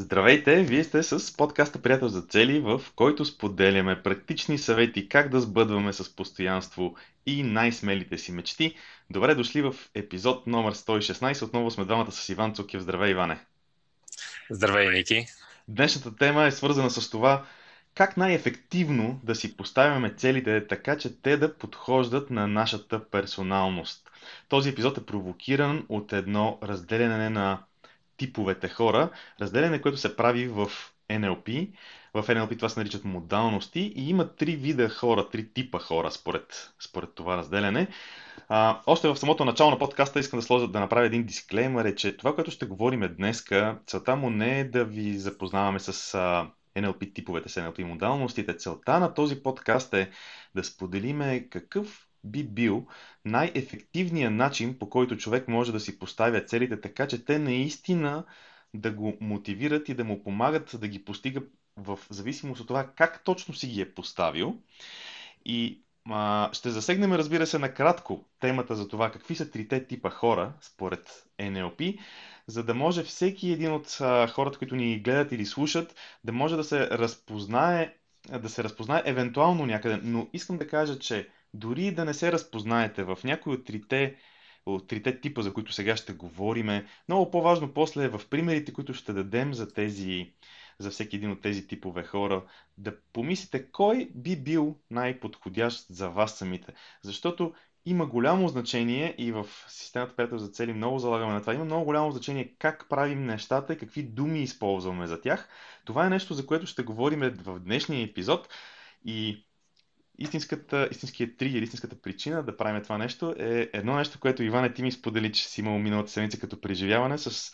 Здравейте! Вие сте с подкаста Приятел за цели, в който споделяме практични съвети как да сбъдваме с постоянство и най-смелите си мечти. Добре дошли в епизод номер 116. Отново сме двамата с Иван Цукев. Здравей, Иване! Здравей, Ники! Днешната тема е свързана с това как най-ефективно да си поставяме целите така, че те да подхождат на нашата персоналност. Този епизод е провокиран от едно разделяне на типовете хора, разделяне, което се прави в NLP. В NLP това се наричат модалности и има три вида хора, три типа хора според, според това разделяне. А, още в самото начало на подкаста искам да сложа да направя един дисклеймер, е, че това, което ще говорим днес, целта му не е да ви запознаваме с а, NLP типовете, с NLP модалностите. Целта на този подкаст е да споделиме какъв би бил най-ефективният начин, по който човек може да си поставя целите, така че те наистина да го мотивират и да му помагат да ги постига в зависимост от това как точно си ги е поставил. И а, ще засегнем, разбира се, накратко темата за това какви са трите типа хора според NLP, за да може всеки един от а, хората, които ни гледат или слушат, да може да се разпознае, да се разпознае евентуално някъде. Но искам да кажа, че дори да не се разпознаете в някои от трите, от трите типа, за които сега ще говориме, много по-важно после е в примерите, които ще дадем за тези, за всеки един от тези типове хора, да помислите кой би бил най-подходящ за вас самите. Защото има голямо значение и в системата приятел за цели много залагаме на това. Има много голямо значение как правим нещата и какви думи използваме за тях. Това е нещо, за което ще говорим в днешния епизод. И истинската, истинският тригер, истинската причина да правим това нещо е едно нещо, което Иване ти ми сподели, че си имал миналата седмица като преживяване с,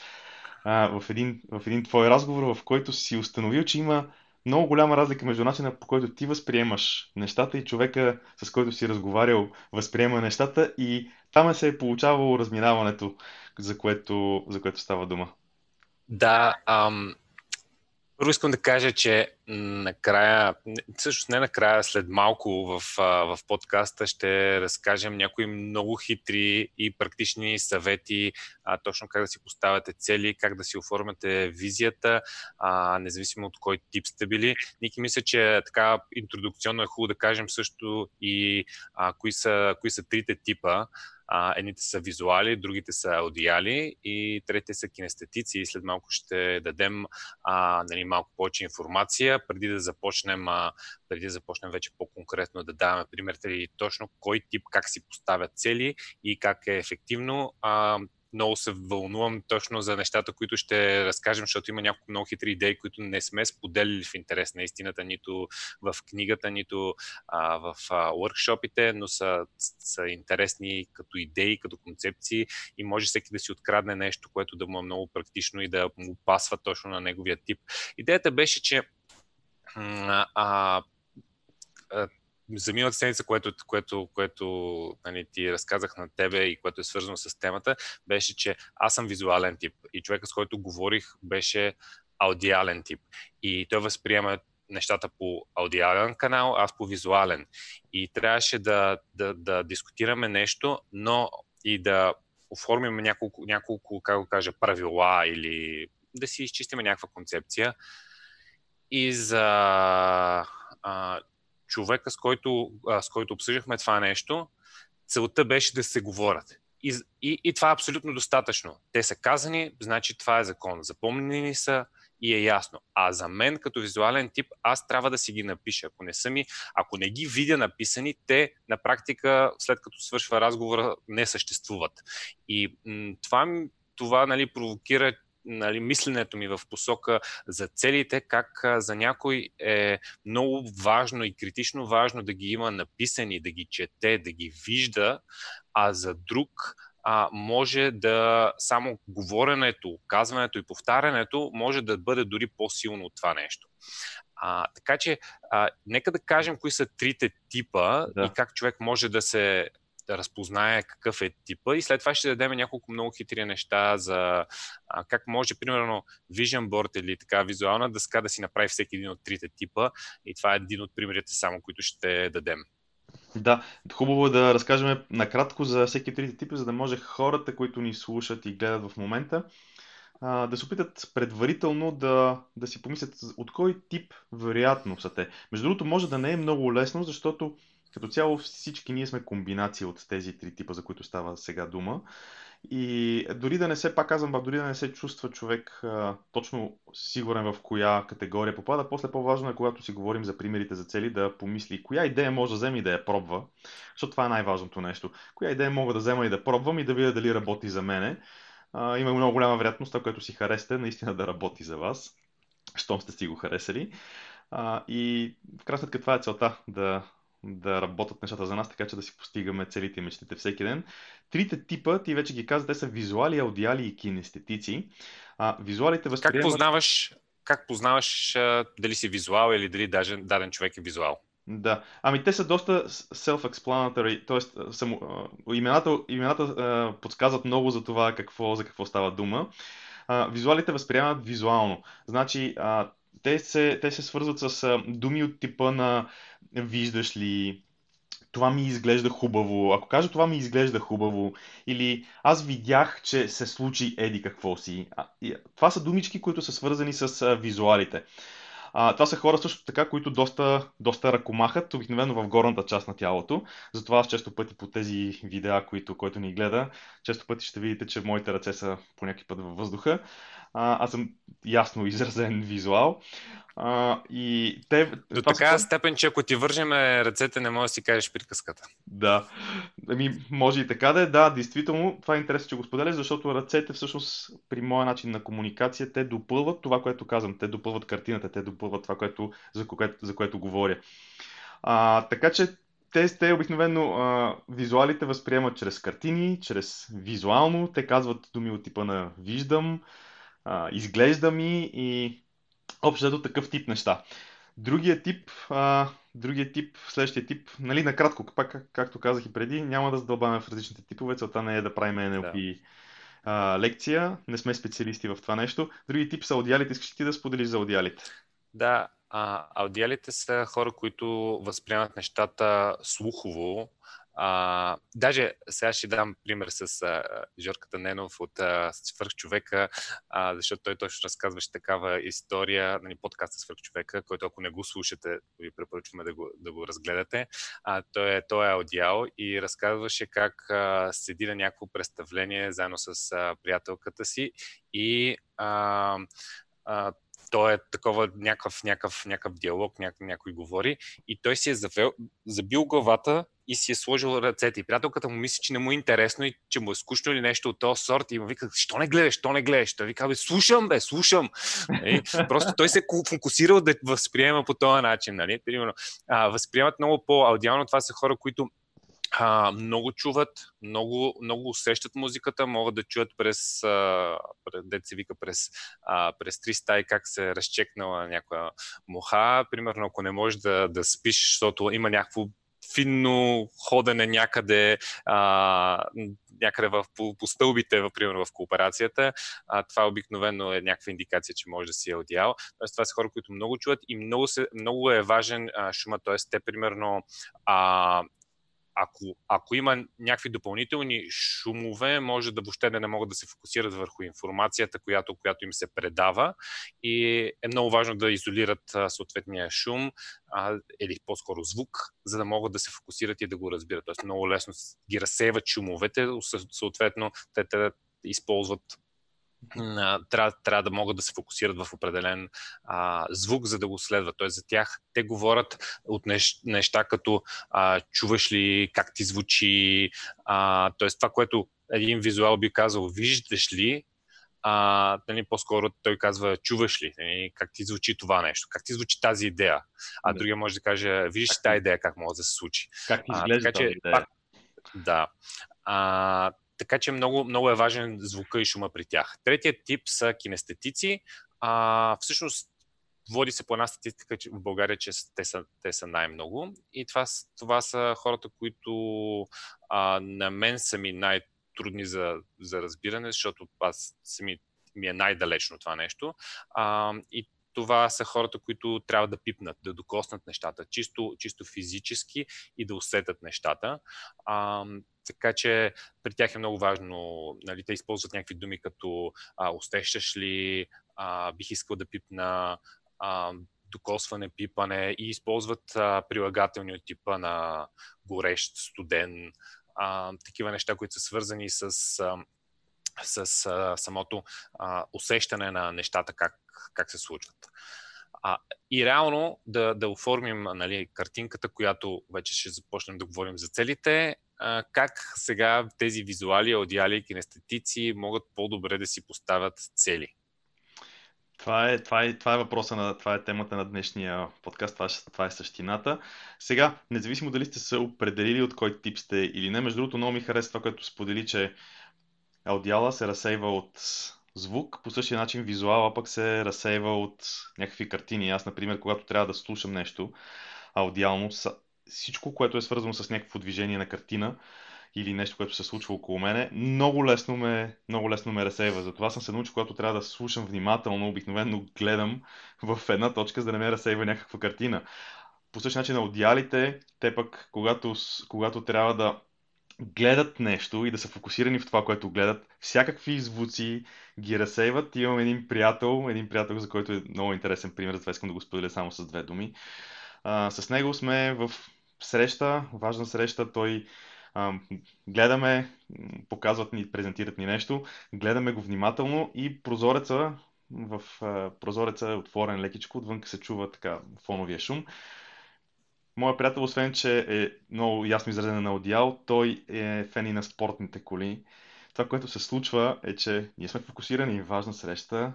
а, в, един, в един твой разговор, в който си установил, че има много голяма разлика между начина по който ти възприемаш нещата и човека, с който си разговарял, възприема нещата и там е се е получавало разминаването, за което, за което става дума. Да, ам, първо искам да кажа, че накрая, всъщност не накрая, след малко в, в подкаста ще разкажем някои много хитри и практични съвети, а, точно как да си поставяте цели, как да си оформяте визията, а, независимо от кой тип сте били. Ники мисля, че така интродукционно е хубаво да кажем също и а, кои, са, кои са трите типа. А, едните са визуали, другите са аудиали и третите са кинестетици. След малко ще дадем а, нали, малко повече информация, преди да започнем, а, преди да започнем вече по-конкретно да даваме примерите точно кой тип как си поставят цели и как е ефективно. А, много се вълнувам точно за нещата, които ще разкажем, защото има няколко много хитри идеи, които не сме споделили в интерес на истината, нито в книгата, нито а, в а, workshopите, но са, са интересни като идеи, като концепции и може всеки да си открадне нещо, което да му е много практично и да му пасва точно на неговия тип. Идеята беше, че а, а, за миналата седмица, което, което, което нали, ти разказах на тебе и което е свързано с темата, беше, че аз съм визуален тип и човека, с който говорих, беше аудиален тип. И той възприема нещата по аудиален канал, аз по визуален. И трябваше да, да, да дискутираме нещо, но и да оформим няколко, няколко, как го кажа, правила или да си изчистиме някаква концепция. И за а, човека, с който, а, с който обсъждахме това нещо, целта беше да се говорят. И, и, и това е абсолютно достатъчно. Те са казани, значи това е закон. Запомнени са и е ясно. А за мен, като визуален тип, аз трябва да си ги напиша. Ако не са ми, ако не ги видя написани, те на практика, след като свършва разговора, не съществуват. И м- това, това нали, провокира нали, мисленето ми в посока за целите, как за някой е много важно и критично важно да ги има написани, да ги чете, да ги вижда, а за друг а, може да само говоренето, казването и повтарянето може да бъде дори по-силно от това нещо. А, така че, а, нека да кажем кои са трите типа да. и как човек може да се да разпознае какъв е типа и след това ще дадем няколко много хитри неща за а, как може, примерно, Vision Board или така визуална дъска да си направи всеки един от трите типа и това е един от примерите само, които ще дадем. Да, хубаво е да разкажем накратко за всеки трите типа, за да може хората, които ни слушат и гледат в момента, да се опитат предварително да, да си помислят от кой тип вероятно са те. Между другото, може да не е много лесно, защото като цяло всички ние сме комбинации от тези три типа, за които става сега дума. И дори да не се, пак казвам, дори да не се чувства човек а, точно сигурен в коя категория попада, после по-важно е, когато си говорим за примерите за цели, да помисли коя идея може да вземе и да я пробва, защото това е най-важното нещо. Коя идея мога да взема и да пробвам и да видя дали работи за мене. А, има много голяма вероятност, това, което си харесате, наистина да работи за вас, щом сте си го харесали. А, и в крайна сметка това е целта, да, да работят нещата за нас, така че да си постигаме целите и мечтите всеки ден. Трите типа, ти вече ги каза, те са визуали, аудиали и кинестетици. А, визуалите възприемат... Как познаваш, как познаваш а, дали си визуал или дали даже даден човек е визуал? Да, ами те са доста self-explanatory, т.е. Само, имената, имената а, подсказват много за това какво, за какво става дума. А, визуалите възприемат визуално. Значи, а, те, се, те се свързват с думи от типа на виждаш ли, това ми изглежда хубаво, ако кажа това ми изглежда хубаво, или аз видях, че се случи еди какво си. Това са думички, които са свързани с визуалите. А, това са хора също така, които доста, доста ръкомахат, обикновено в горната част на тялото. Затова аз често пъти по тези видеа, които, който ни гледа, често пъти ще видите, че моите ръце са по някакъв път във въздуха. А, аз съм ясно изразен визуал. А, и те, До така са... степен, че ако ти вържем ръцете, не можеш да си кажеш приказката. Да. Ами, може и така да е. Да, действително, това е интересно, че го споделяш, защото ръцете всъщност при моя начин на комуникация, те допълват това, което казвам. Те допълват картината, те допълват това, което, за, което, за което говоря. А, така че те, те обикновено а, визуалите възприемат чрез картини, чрез визуално. Те казват думи от типа на виждам, а, изглежда ми и общо такъв тип неща. Другия тип, а, другия тип, следващия тип, нали, накратко, пак, както казах и преди, няма да задълбаваме в различните типове, целта не е да правим NLP да. а, лекция, не сме специалисти в това нещо. Другия тип са аудиалите, искаш ли ти да споделиш за аудиалите? Да, а, аудиалите са хора, които възприемат нещата слухово, а, даже сега ще дам пример с а, Жорката Ненов от Свърхчовека, а, защото той точно разказваше такава история, нали, подкаста Свърхчовека, който ако не го слушате, ви препоръчваме да го, да го разгледате. А, той, е, той е аудиал и разказваше как а, седи на някакво представление заедно с а, приятелката си и а, а, то е такова някакъв, някакъв, някакъв диалог, някакъв, някой говори и той си е завел, забил главата и си е сложил ръцете. И приятелката му мисли, че не му е интересно и че му е скучно или нещо от този сорт. И му вика, що не гледаш, що не гледаш? Той вика, бе, слушам, бе, слушам. Нали? Просто той се е фокусирал да възприема по този начин. Нали? Примерно, а, възприемат много по-аудиално. Това са хора, които а, много чуват, много, много усещат музиката, могат да чуят през, дет се вика, през, а, през три стаи как се е разчекнала някоя муха. Примерно, ако не можеш да, да спиш, защото има някакво финно ходене някъде, а, някъде в, по, по стълбите, примерно в кооперацията, а, това обикновено е някаква индикация, че може да си е одял. Тоест, това са хора, които много чуват и много, се, много е важен а, шума. Тоест, те примерно а, ако, ако има някакви допълнителни шумове, може да въобще да не могат да се фокусират върху информацията, която, която им се предава и е много важно да изолират съответния шум а, или по-скоро звук, за да могат да се фокусират и да го разбират. Тоест много лесно ги разсейват шумовете, съответно те, те използват трябва, трябва да могат да се фокусират в определен а, звук, за да го следват. Тоест за тях те говорят от неща, неща като а, чуваш ли, как ти звучи, а, т.е. това, което един визуал би казал, виждаш ли, а, нали, по-скоро той казва, чуваш ли, нали, как ти звучи това нещо, как ти звучи тази идея. А да. другия може да каже, виждаш тази идея как може да се случи. Как изглежда а, така, тази идея? Пак, да. А, така че много, много е важен звука и шума при тях. Третият тип са кинестетици. А, всъщност, води се по една статистика че в България, че те са, те са най-много. И това, това са хората, които а, на мен са ми най-трудни за, за разбиране, защото аз сами ми е най-далечно това нещо. А, и това са хората, които трябва да пипнат, да докоснат нещата, чисто, чисто физически и да усетят нещата. А, Така че при тях е много важно, нали, те използват някакви думи като а, усещаш ли, а, бих искал да пипна, а, докосване, пипане и използват а, прилагателни от типа на горещ, студен, а, такива неща, които са свързани с, а, с а, самото а, усещане на нещата, как, как се случват. А, и реално да, да оформим нали, картинката, която вече ще започнем да говорим за целите, как сега тези визуали, аудиали и кинестетици могат по-добре да си поставят цели. Това е, това, е, това е въпроса на, това е темата на днешния подкаст, това, е, това е същината. Сега, независимо дали сте се определили от кой тип сте или не, между другото много ми харесва това, което сподели, че аудиала се разсейва от звук, по същия начин визуала пък се разсейва от някакви картини. Аз, например, когато трябва да слушам нещо аудиално, всичко, което е свързано с някакво движение на картина, или нещо, което се случва около мене, много лесно ме, много лесно ме разсейва. Затова съм се научил, когато трябва да слушам внимателно, обикновено гледам в една точка, за да не ме разсейва някаква картина. По същия начин аудиалите, те пък, когато, когато трябва да гледат нещо и да са фокусирани в това, което гледат, всякакви звуци ги разсейват. Имам един приятел, един приятел, за който е много интересен пример, затова искам да го споделя само с две думи. А, с него сме в среща, важна среща, той гледаме, показват ни, презентират ни нещо, гледаме го внимателно и прозореца в прозореца е отворен лекичко, отвън се чува така фоновия шум. Моя приятел, освен че е много ясно изразен на аудиал, той е фен и на спортните коли. Това, което се случва е, че ние сме фокусирани в важна среща,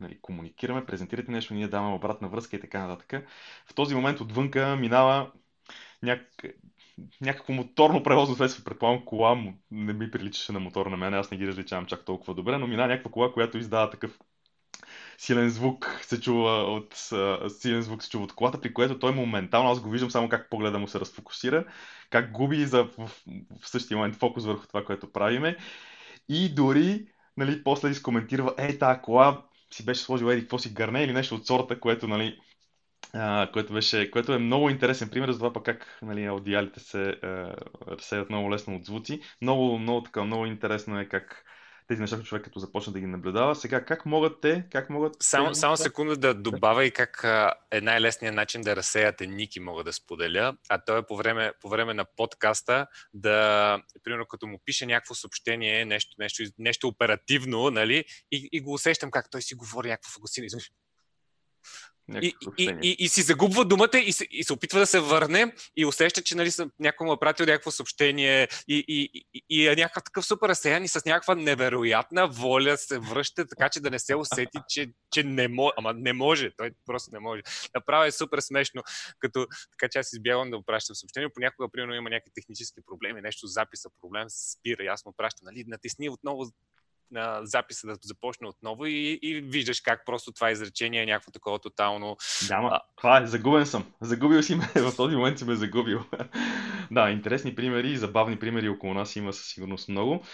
нали, комуникираме, презентирате нещо, ние даваме обратна връзка и така нататък. В този момент отвънка минава няк някакво моторно превозно средство, предполагам кола, не ми приличаше на мотор на мен, аз не ги различавам чак толкова добре, но мина някаква кола, която издава такъв силен звук се чува от, силен звук се чува от колата, при което той моментално, аз го виждам само как погледа му се разфокусира, как губи за, в, в същия момент фокус върху това, което правиме. И дори нали, после изкоментира, е, тази кола си беше сложил еди какво си гърне или нещо от сорта, което нали, а, което, беше, което е много интересен пример за това пък как нали, аудиалите се разсеят много лесно от звуци. Много, много, така, много интересно е как тези неща, човек като започне да ги наблюдава. Сега, как могат те, как могат... Само, те, само секунда да добавя и как е най-лесният начин да разсеяте ники мога да споделя, а то е по време, по време на подкаста да, примерно като му пише някакво съобщение, нещо, нещо, нещо оперативно, нали, и, и го усещам как той си говори някакво фокусирано и, и, и, и си загубва думата и се, и се опитва да се върне и усеща, че нали, някой му е пратил някакво съобщение и, и, и, и е някакъв такъв супер разсеян и с някаква невероятна воля се връща, така че да не се усети, че, че не може. Ама не може, той просто не може. Направо е супер смешно, като така че аз избягвам да пращам съобщение. Понякога, примерно, има някакви технически проблеми, нещо записа, проблем спира, ясно пращам. Нали, натисни отново на записа да започне отново и, и виждаш как просто това изречение е някакво такова тотално... Да, ма, това е, загубен съм. Загубил си ме, в този момент си ме загубил. да, интересни примери и забавни примери около нас има със сигурност много.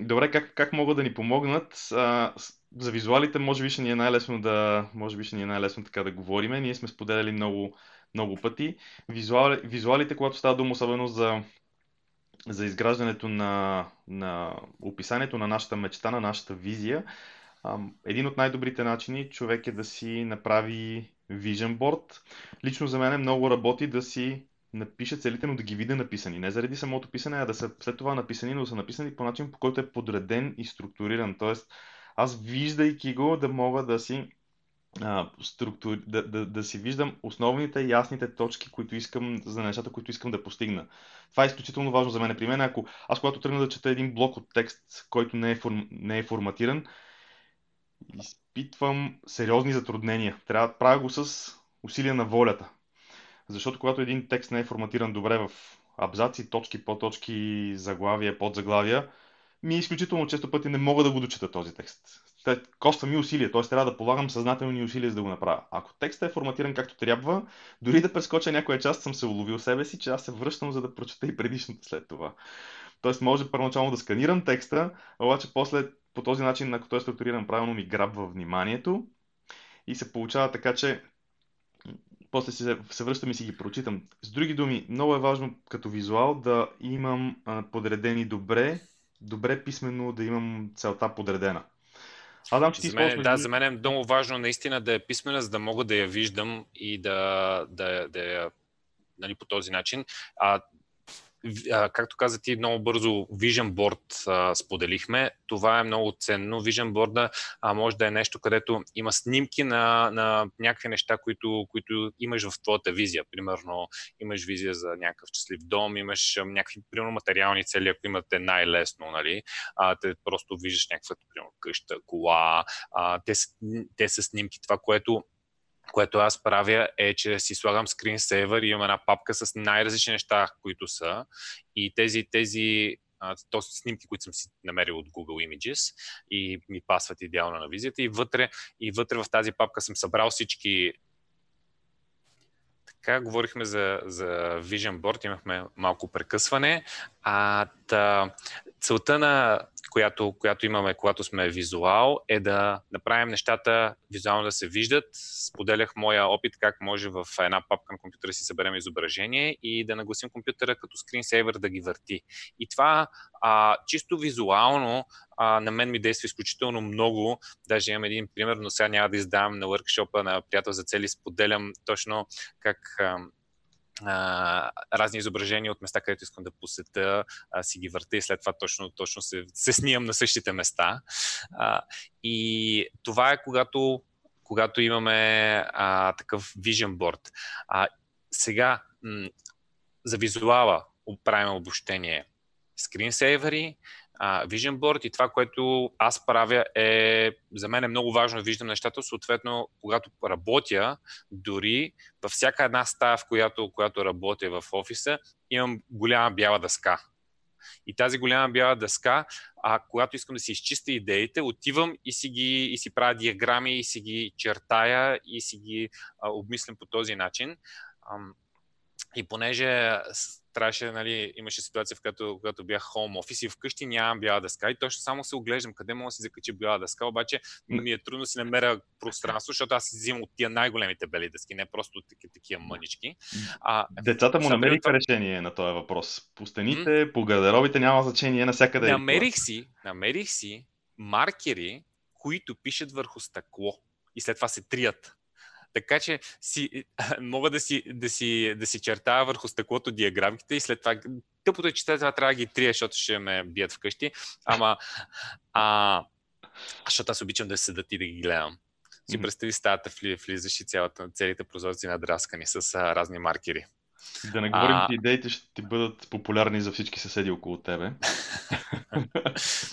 Добре, как, как могат да ни помогнат? А, за визуалите може би ще ни е най-лесно да, може би ще ни е най-лесно така да говориме. Ние сме споделяли много, много пъти. Визуали, визуалите, когато става дума особено за за изграждането на, на описанието на нашата мечта, на нашата визия, един от най-добрите начини човек е да си направи vision board. Лично за мен е много работи да си напише целите, но да ги видя написани. Не заради самото писане, а да са след това написани, но да са написани по начин, по който е подреден и структуриран. Тоест, аз виждайки го, да мога да си структури, да, да, да си виждам основните, ясните точки, които искам, за нещата, които искам да постигна. Това е изключително важно за мен. При мен, ако аз когато тръгна да чета един блок от текст, който не е, форм, не е форматиран, изпитвам сериозни затруднения. Трябва да правя го с усилия на волята. Защото когато един текст не е форматиран добре в абзаци, точки, подточки, заглавия, подзаглавия, ми изключително често пъти не мога да го дочета този текст коства ми усилия, т.е. трябва да полагам съзнателни усилия за да го направя. Ако текстът е форматиран както трябва, дори да прескоча някоя част, съм се уловил себе си, че аз се връщам, за да прочета и предишното след това. Тоест може първоначално да сканирам текста, обаче после по този начин, ако той е структуриран правилно, ми грабва вниманието и се получава така, че после се, се връщам и си ги прочитам. С други думи, много е важно като визуал да имам а, подредени добре, добре писменно да имам целта подредена. Аз знам, че ти за мен, използваш... Да, за мен е много важно наистина да е писмена, за да мога да я виждам и да, да, да я нали, по този начин. А, както каза ти, много бързо Vision Board а, споделихме. Това е много ценно. Vision Board може да е нещо, където има снимки на, на някакви неща, които, които имаш в твоята визия. Примерно, имаш визия за някакъв щастлив дом, имаш някакви, примерно, материални цели, ако имате най-лесно, нали? А, те просто виждаш някаква, примерно, къща, кола. А, те, те са снимки. Това, което което аз правя е, че си слагам скринсейвър и имам една папка с най-различни неща, които са. И тези, тези то снимки, които съм си намерил от Google Images и ми пасват идеално на визията. И вътре, и вътре в тази папка съм събрал всички така, говорихме за, за Vision Board, имахме малко прекъсване. А, та, целта на която, която имаме, когато сме визуал, е да направим нещата визуално да се виждат. Споделях моя опит как може в една папка на компютъра си съберем изображение и да нагласим компютъра като скринсейвер да ги върти. И това а, чисто визуално а, на мен ми действа изключително много. Даже имам един пример, но сега няма да издавам на въркшопа на приятел за цели. Споделям точно как а, а, разни изображения от места, където искам да посета, а, си ги върта и след това точно, точно се, се снимам на същите места. А, и това е когато, когато имаме а, такъв vision board. А, сега, м- за визуала правим обобщение. Скринсейвери, а, Vision Board и това, което аз правя е, за мен е много важно да виждам нещата, съответно, когато работя, дори във всяка една стая, в която, която работя в офиса, имам голяма бяла дъска. И тази голяма бяла дъска, а когато искам да си изчистя идеите, отивам и си, ги, и си правя диаграми, и си ги чертая, и си ги а, обмислям по този начин. И понеже трябваше, нали, имаше ситуация, в която, когато бях home office и вкъщи нямам бяла дъска и точно само се оглеждам къде мога да си закачи бяла дъска, обаче ми е трудно да си намеря пространство, защото аз взимам от тия най-големите бели дъски, не просто от такива, такива мънички. А, Децата му намериха това... решение на този въпрос. По стените, mm-hmm. по гардеробите няма значение, навсякъде. Е намерих си, намерих си маркери, които пишат върху стъкло и след това се трият. Така че си, мога да си, да, си, да си чертая върху стъклото диаграмките и след това тъпото е, че това трябва да ги трия, защото ще ме бият вкъщи. Ама, а, защото аз обичам да седат и да ги гледам. Си представи стаята, влизаш и цялата, целите прозорци надраскани с а, разни маркери. Да не говорим, а... че идеите ще бъдат популярни за всички съседи около тебе.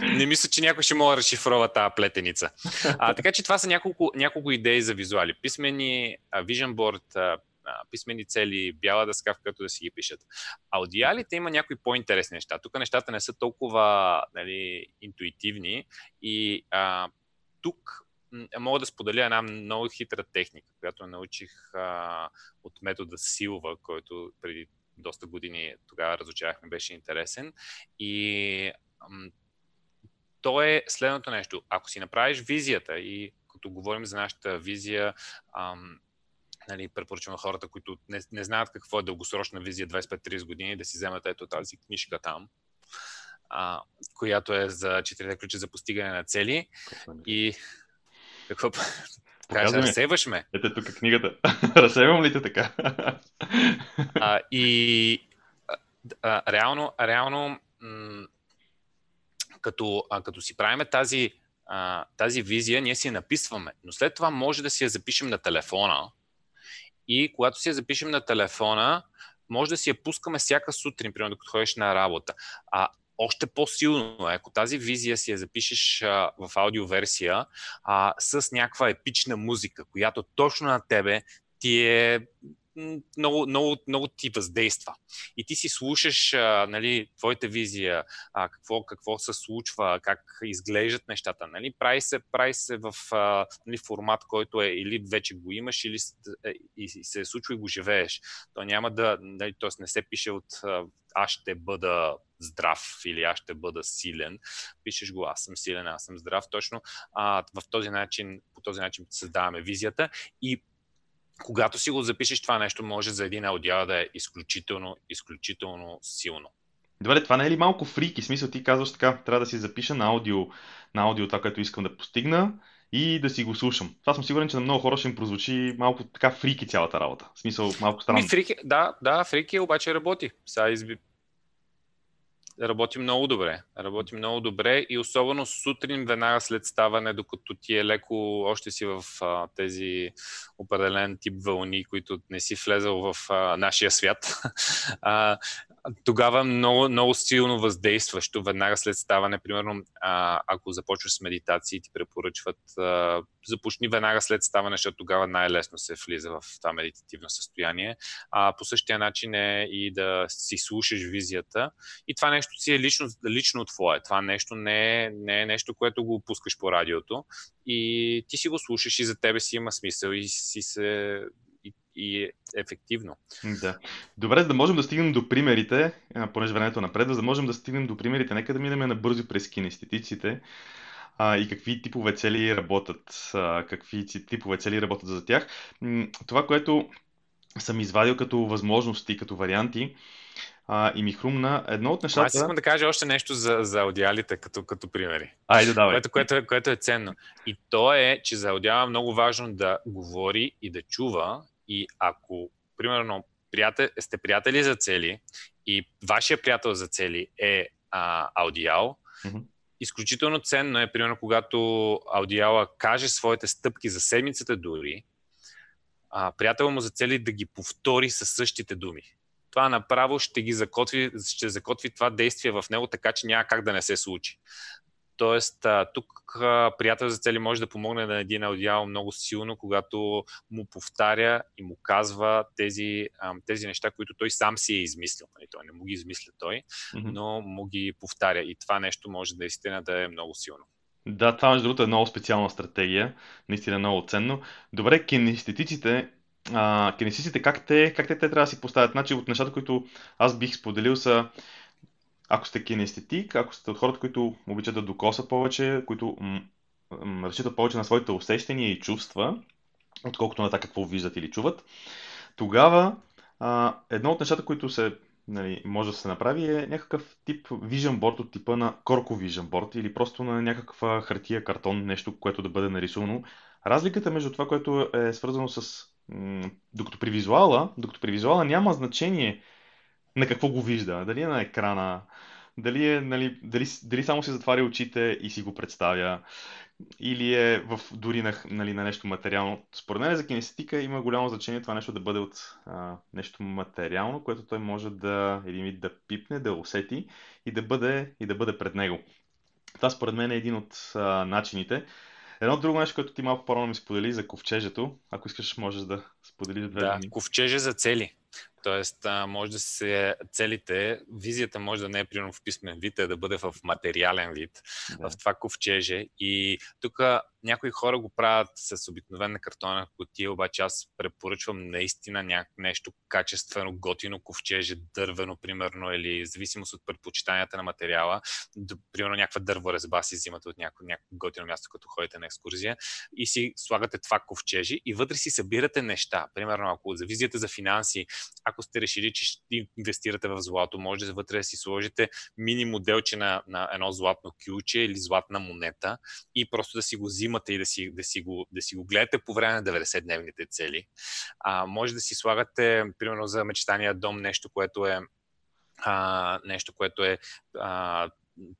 не мисля, че някой ще мога да разшифрова тази плетеница. А, така че това са няколко, няколко идеи за визуали. Писмени, vision board, писмени цели, бяла дъска, в която да си ги пишат. Аудиалите има някои по-интересни неща. Тук нещата не са толкова нали, интуитивни и а, тук мога да споделя една много хитра техника, която научих а, от метода Силва, който преди доста години тогава разучавахме, беше интересен. И ам, то е следното нещо. Ако си направиш визията и като говорим за нашата визия, ам, нали, препоръчвам хората, които не, не знаят какво е дългосрочна визия 25-30 години, да си вземат ето тази книжка там, а, която е за четирите ключа за постигане на цели. И какво? Кажа, разсейваш ме. Ето тук книгата. Разсейвам ли те така? а, и а, реално, реално м- като, а, като си правиме тази, а, тази визия, ние си я написваме, но след това може да си я запишем на телефона и когато си я запишем на телефона, може да си я пускаме всяка сутрин, примерно докато ходиш на работа. А още по-силно. Ако тази визия си я запишеш а, в аудиоверсия а, с някаква епична музика, която точно на тебе ти е много, много, много ти въздейства. И ти си слушаш а, нали, твоята визия, а, какво, какво се случва, как изглеждат нещата. Нали. Прави, се, прави се в а, нали, формат, който е или вече го имаш, или е, и се е случва и го живееш. То няма да, нали, т.е. не се пише от аз ще бъда здрав или аз ще бъда силен. Пишеш го аз съм силен, аз съм здрав. Точно а, в този начин, по този начин създаваме визията и когато си го запишеш това нещо, може за един аудиал да е изключително, изключително силно. Добре, това не е ли малко фрики? Смисъл ти казваш така, трябва да си запиша на аудио, на аудио това, което искам да постигна и да си го слушам. Това съм сигурен, че на много хора ще им прозвучи малко така фрики цялата работа. В смисъл малко странно. Ми, фрики, да, да, фрики обаче работи. Сега изби работи много добре. Работи много добре и особено сутрин, веднага след ставане, докато ти е леко, още си в а, тези определен тип вълни, които не си влезал в а, нашия свят. а, тогава много, много силно въздействащо веднага след ставане. Примерно, а, ако започваш с медитации, ти препоръчват а, започни веднага след ставане, защото тогава най-лесно се влиза в това медитативно състояние. А, по същия начин е и да си слушаш визията. И това нещо си е лично, лично твое. Това нещо не е, не е нещо, което го пускаш по радиото. И ти си го слушаш и за тебе си има смисъл и си се и е ефективно. Да. Добре, за да можем да стигнем до примерите, понеже времето напред, за да можем да стигнем до примерите, нека да минем набързо през кинестетиците а, и какви типове цели работят, а, какви типове цели работят за тях. Това, което съм извадил като възможности, като варианти, а, и ми хрумна едно от нещата... Аз искам да кажа още нещо за, за аудиалите като, като примери. Айде, давай. Което, което, е, което е ценно. И то е, че за аудиала е много важно да говори и да чува и ако, примерно, приятел, сте приятели за цели и вашия приятел за цели е а, аудиал, mm-hmm. изключително ценно е, примерно, когато аудиала каже своите стъпки за седмицата дори, а, приятел му за цели да ги повтори със същите думи. Това направо ще ги закотви, ще закотви това действие в него, така че няма как да не се случи. Тоест, тук приятел за цели може да помогне на един аудиал много силно, когато му повтаря и му казва тези, тези неща, които той сам си е измислил. Нали, той не му ги измисля той, но му ги повтаря. И това нещо може наистина да е много силно. Да, това между другото е много специална стратегия, наистина е много ценно. Добре, кинестетиците, а, кинестетиците как те, как те, те трябва да си поставят? Значи от нещата, които аз бих споделил са ако сте кинестетик, ако сте от хората, които обичат да докосат повече, които м- м- разчитат повече на своите усещания и чувства, отколкото на това какво виждат или чуват, тогава а, едно от нещата, които се нали, може да се направи е някакъв тип vision board от типа на Corco Vision Board или просто на някаква хартия, картон, нещо, което да бъде нарисувано. Разликата между това, което е свързано с... М- докато при визуала, докато при визуала няма значение на какво го вижда. Дали е на екрана, дали, е, нали, дали, дали само си затваря очите и си го представя, или е в, дори на, нали, на нещо материално. Според мен за кинестетика има голямо значение това нещо да бъде от а, нещо материално, което той може да, един вид да пипне, да усети и да бъде, и да бъде пред него. Това според мен е един от а, начините. Едно друго нещо, което ти малко по-рано ми сподели за ковчежето, ако искаш, можеш да споделиш две Да, ковчеже за цели. Тоест, може да се целите, визията може да не е примерно в писмен вид, а да бъде в материален вид, да. в това ковчеже. И тук някои хора го правят с обикновена картона котия, обаче аз препоръчвам наистина нещо качествено, готино ковчеже, дървено, примерно, или зависимост от предпочитанията на материала. Примерно някаква дърворезба си взимате от някакво, някакво готино място, като ходите на екскурзия и си слагате това ковчеже и вътре си събирате неща. Примерно, ако за визията за финанси, ако сте решили, че ще инвестирате в злато, може да вътре да си сложите мини моделче на, на едно златно кюче или златна монета и просто да си го взимате и да си, да си, го, да си го гледате по време на 90-дневните цели. А, може да си слагате, примерно, за мечтания дом нещо, което е а, нещо, което е а,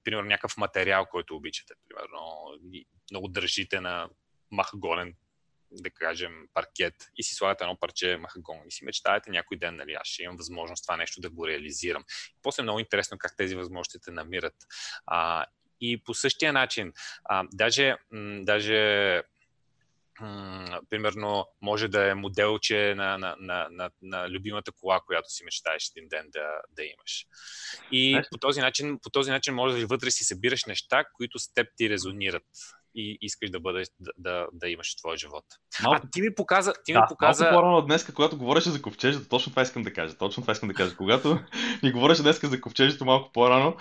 примерно някакъв материал, който обичате. Примерно, много държите на махагонен да кажем, паркет и си слагате едно парче махагон и си мечтаете някой ден, нали, аз ще имам възможност това нещо да го реализирам. И после е много интересно как тези възможности те намират. А, и по същия начин, а, даже, м, даже м- примерно, може да е моделче на, на, на, на, на любимата кола, която си мечтаеш един ден да, да имаш. И по този, начин, по този начин може да вътре си събираш неща, които с теб ти резонират и искаш да бъдеш, да, да, да имаш твоя живот. Малко... А ти ми показа... Ти да, ми показа... Малко по-рано днес, когато говореше за ковчежето, точно това искам да кажа. Точно това искам да кажа. Когато ми говореше днес за ковчежето малко по-рано,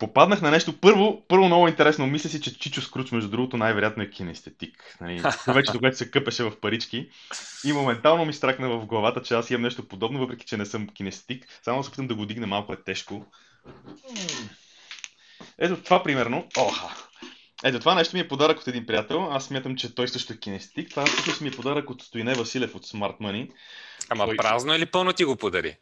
попаднах на нещо. Първо, първо много интересно. Мисля си, че Чичо Скруч, между другото, най-вероятно е кинестетик. Нали? Вече когато се къпеше в парички. И моментално ми стракна в главата, че аз имам нещо подобно, въпреки че не съм кинестетик. Само се опитам да го дигна малко е тежко. Ето това примерно. Оха! Ето това нещо ми е подарък от един приятел. Аз смятам, че той също е кинестетик. Това всъщност ми е подарък от Стоине Василев от Smart Money. Ама той... празно или пълно ти го подари?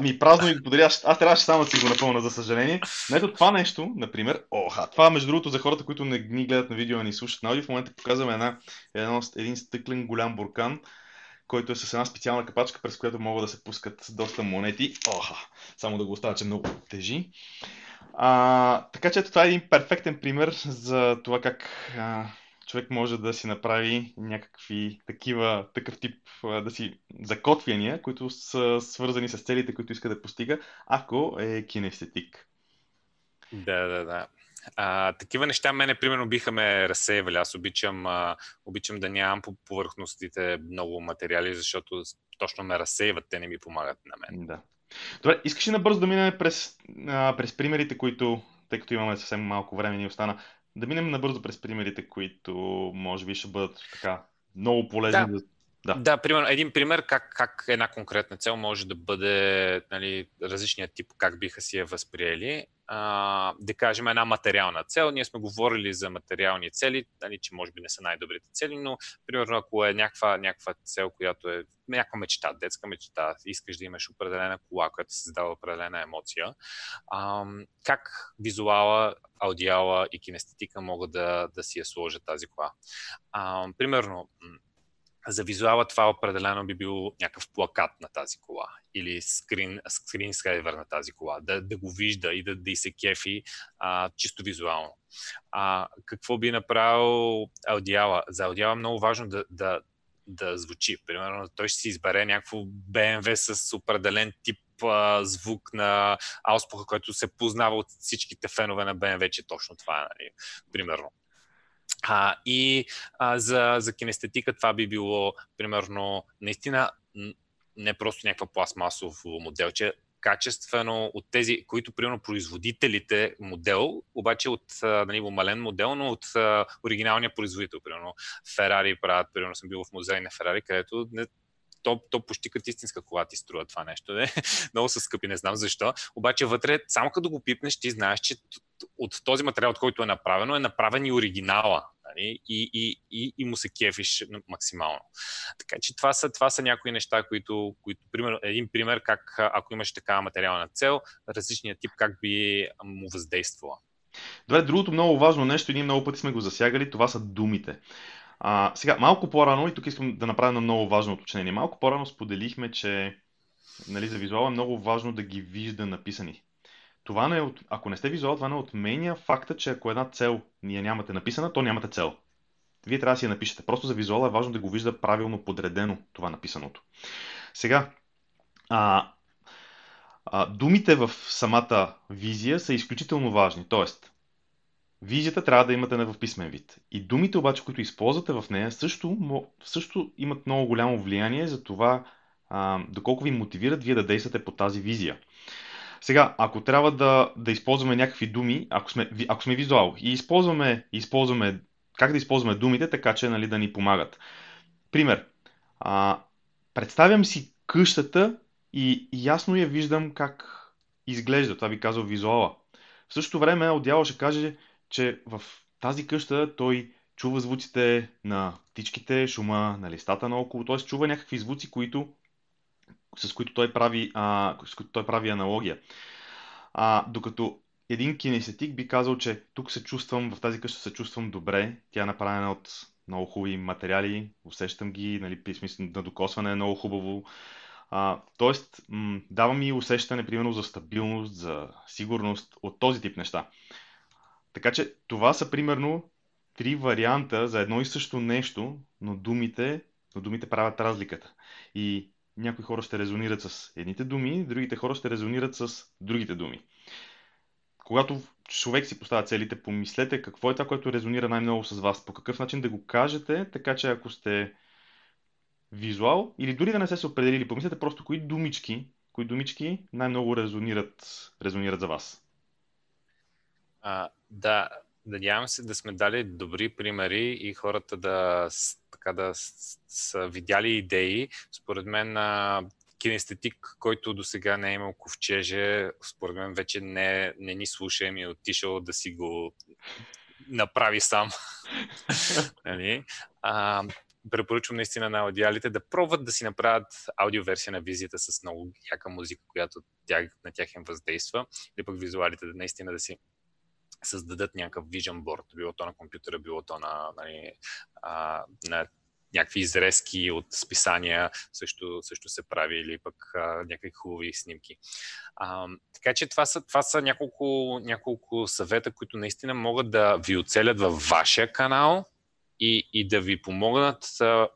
Ми празно ми го аз, аз трябваше само да си го напълна, за съжаление. Но ето това нещо, например, оха, това между другото за хората, които не ни гледат на видео, а ни слушат на аудио, в момента показваме една, едно, един стъклен голям буркан, който е с една специална капачка, през която могат да се пускат доста монети. Оха, само да го оставя, че много тежи. А, така че ето това е един перфектен пример за това как а, човек може да си направи някакви такива, такъв тип да си закотвяния, които са свързани с целите, които иска да постига, ако е кинестетик. Да, да, да. А, такива неща мене, примерно, биха ме разсеявали. Аз обичам, а, обичам да нямам по повърхностите много материали, защото точно ме разсейват, те не ми помагат на мен. Да. Добре, искаш ли набързо да минем през, а, през примерите, които, тъй като имаме съвсем малко време ни остана, да минем набързо през примерите, които може би ще бъдат така много полезни. Да. Да. да, примерно, един пример как, как една конкретна цел може да бъде нали, различният тип, как биха си я възприели. А, да кажем една материална цел. Ние сме говорили за материални цели, нали, че може би не са най-добрите цели, но примерно ако е някаква, някаква цел, която е някаква мечта, детска мечта, искаш да имаш определена кола, която се създава определена емоция, а, как визуала, аудиала и кинестетика могат да, да си я сложат тази кола. А, примерно, за визуала това определено би бил някакъв плакат на тази кола или скрин, скринскайвер на тази кола, да, да го вижда и да, да и се кефи а, чисто визуално. А, какво би направил аудиала? За аудиала е много важно да, да, да звучи. Примерно той ще си избере някакво BMW с определен тип звук на ауспуха, който се познава от всичките фенове на BMW, че точно това е, нали, примерно. А, и а, за, за кинестетика това би било, примерно, наистина не просто някаква пластмасово моделче, качествено от тези, които, примерно, производителите модел, обаче от нали, мален модел, но от а, оригиналния производител. Примерно, Ферари правят, примерно съм бил в музей на Ферари, където не, то, то почти като истинска кола ти струва това нещо. Не? Много са скъпи, не знам защо. Обаче вътре, само като го пипнеш, ти знаеш, че от този материал, от който е направено, е направен и оригинала. Нали? И, и, и, и му се кефиш максимално. Така че това са, това са някои неща, които, които пример, един пример как ако имаш такава материална цел, различният тип как би му въздействала. Добре, другото много важно нещо, и ние много пъти сме го засягали, това са думите. А, сега, малко по-рано, и тук искам да направя на много важно уточнение. Малко по-рано споделихме, че нали, за визуала е много важно да ги вижда написани. Това не е, ако не сте визуал, това не отменя факта, че ако една цел ние нямате написана, то нямате цел. Вие трябва да си я напишете. Просто за визуала е важно да го вижда правилно подредено това написаното. Сега, а, а, думите в самата визия са изключително важни. Тоест, Визията трябва да имате в писмен вид. И думите обаче, които използвате в нея, също, също имат много голямо влияние за това, а, доколко ви мотивират вие да действате по тази визия. Сега, ако трябва да, да използваме някакви думи, ако сме, ако сме визуал и използваме, използваме как да използваме думите, така че нали, да ни помагат. Пример. А, представям си къщата и ясно я виждам как изглежда. Това ви казва визуала. В същото време отдяло ще каже, че в тази къща той чува звуците на птичките, шума на листата наоколо, т.е. чува някакви звуци, които, с които той прави, а, с които той прави аналогия. А, докато един кинестетик би казал, че тук се чувствам, в тази къща се чувствам добре, тя е направена от много хубави материали, усещам ги, нали, смисъл на докосване е много хубаво. А, тоест, м- дава ми усещане, примерно, за стабилност, за сигурност от този тип неща. Така че това са примерно три варианта за едно и също нещо, но думите, но думите правят разликата. И някои хора ще резонират с едните думи, другите хора ще резонират с другите думи. Когато човек си поставя целите, помислете какво е това, което резонира най-много с вас, по какъв начин да го кажете, така че ако сте визуал или дори да не сте се определили, помислете просто кои думички, кои думички най-много резонират, резонират за вас. А, да, надявам се да сме дали добри примери и хората да, така, да са видяли идеи. Според мен кинестетик, който до сега не е имал ковчеже, според мен вече не, не ни слуша и е отишъл да си го направи сам. нали? а, препоръчвам наистина на аудиалите да пробват да си направят аудиоверсия на визията с много яка музика, която тях, на тях им въздейства, или пък визуалите да наистина да си създадат някакъв vision board, било то на компютъра, било то на, нали, а, на някакви изрезки от списания също, също се прави или пък а, някакви хубави снимки. А, така че това са, това са няколко, няколко съвета, които наистина могат да ви оцелят във вашия канал и, и да ви помогнат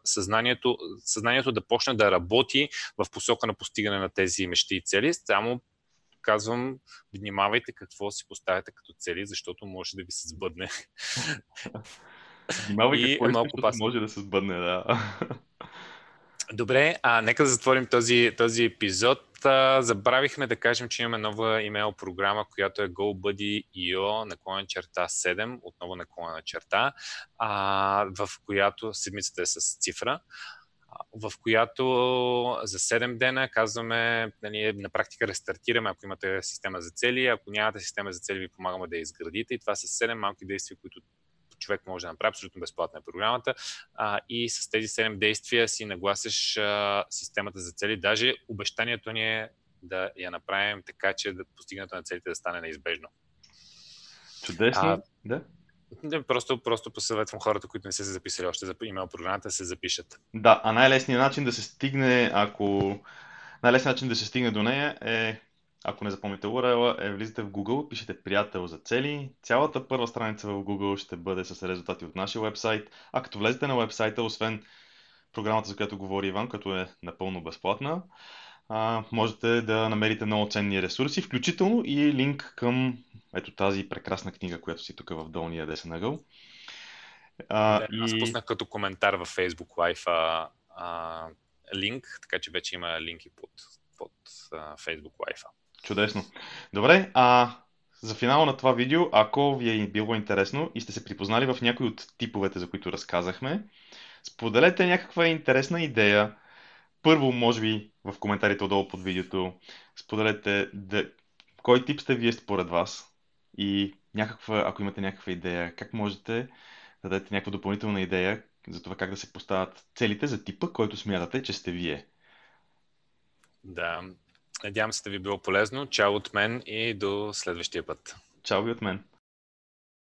съзнанието, съзнанието да почне да работи в посока на постигане на тези мечти и цели. Само казвам, внимавайте какво си поставяте като цели, защото може да ви се сбъдне. Внимавай и какво е малко опасно. може да се сбъдне, да. Добре, а нека да затворим този, този епизод. А, забравихме да кажем, че имаме нова имейл програма, която е GoBuddy.io наклона черта 7, отново наклона черта, а, в която седмицата е с цифра в която за 7 дена казваме, нали, на практика рестартираме, ако имате система за цели, ако нямате система за цели, ви помагаме да я изградите и това са 7 малки действия, които човек може да направи, абсолютно безплатна е програмата. А, и с тези 7 действия си нагласиш а, системата за цели. Даже обещанието ни е да я направим така, че да постигнато на целите да стане неизбежно. Чудесно. А, да. Не, просто, просто посъветвам хората, които не са се записали още за имейл програмата, да се запишат. Да, а най-лесният начин да се стигне, ако най-лесният начин да се стигне до нея е ако не запомните URL, е влизате в Google, пишете приятел за цели. Цялата първа страница в Google ще бъде с резултати от нашия вебсайт. А като влезете на вебсайта, освен програмата, за която говори Иван, като е напълно безплатна, можете да намерите много ценни ресурси, включително и линк към ето тази прекрасна книга, която си тук в долния десен ъгъл. А, да, и... Аз пуснах като коментар във Facebook Live а, а, линк, така че вече има линки под, под а, Facebook Live. Чудесно. Добре, а за финал на това видео, ако ви е било интересно и сте се припознали в някои от типовете, за които разказахме, споделете някаква интересна идея. Първо, може би, в коментарите отдолу под видеото, споделете да... кой тип сте вие според вас и някаква, ако имате някаква идея, как можете да дадете някаква допълнителна идея за това как да се поставят целите за типа, който смятате, че сте вие. Да, Надявам се да ви било полезно. Чао от мен и до следващия път. Чао ви от мен.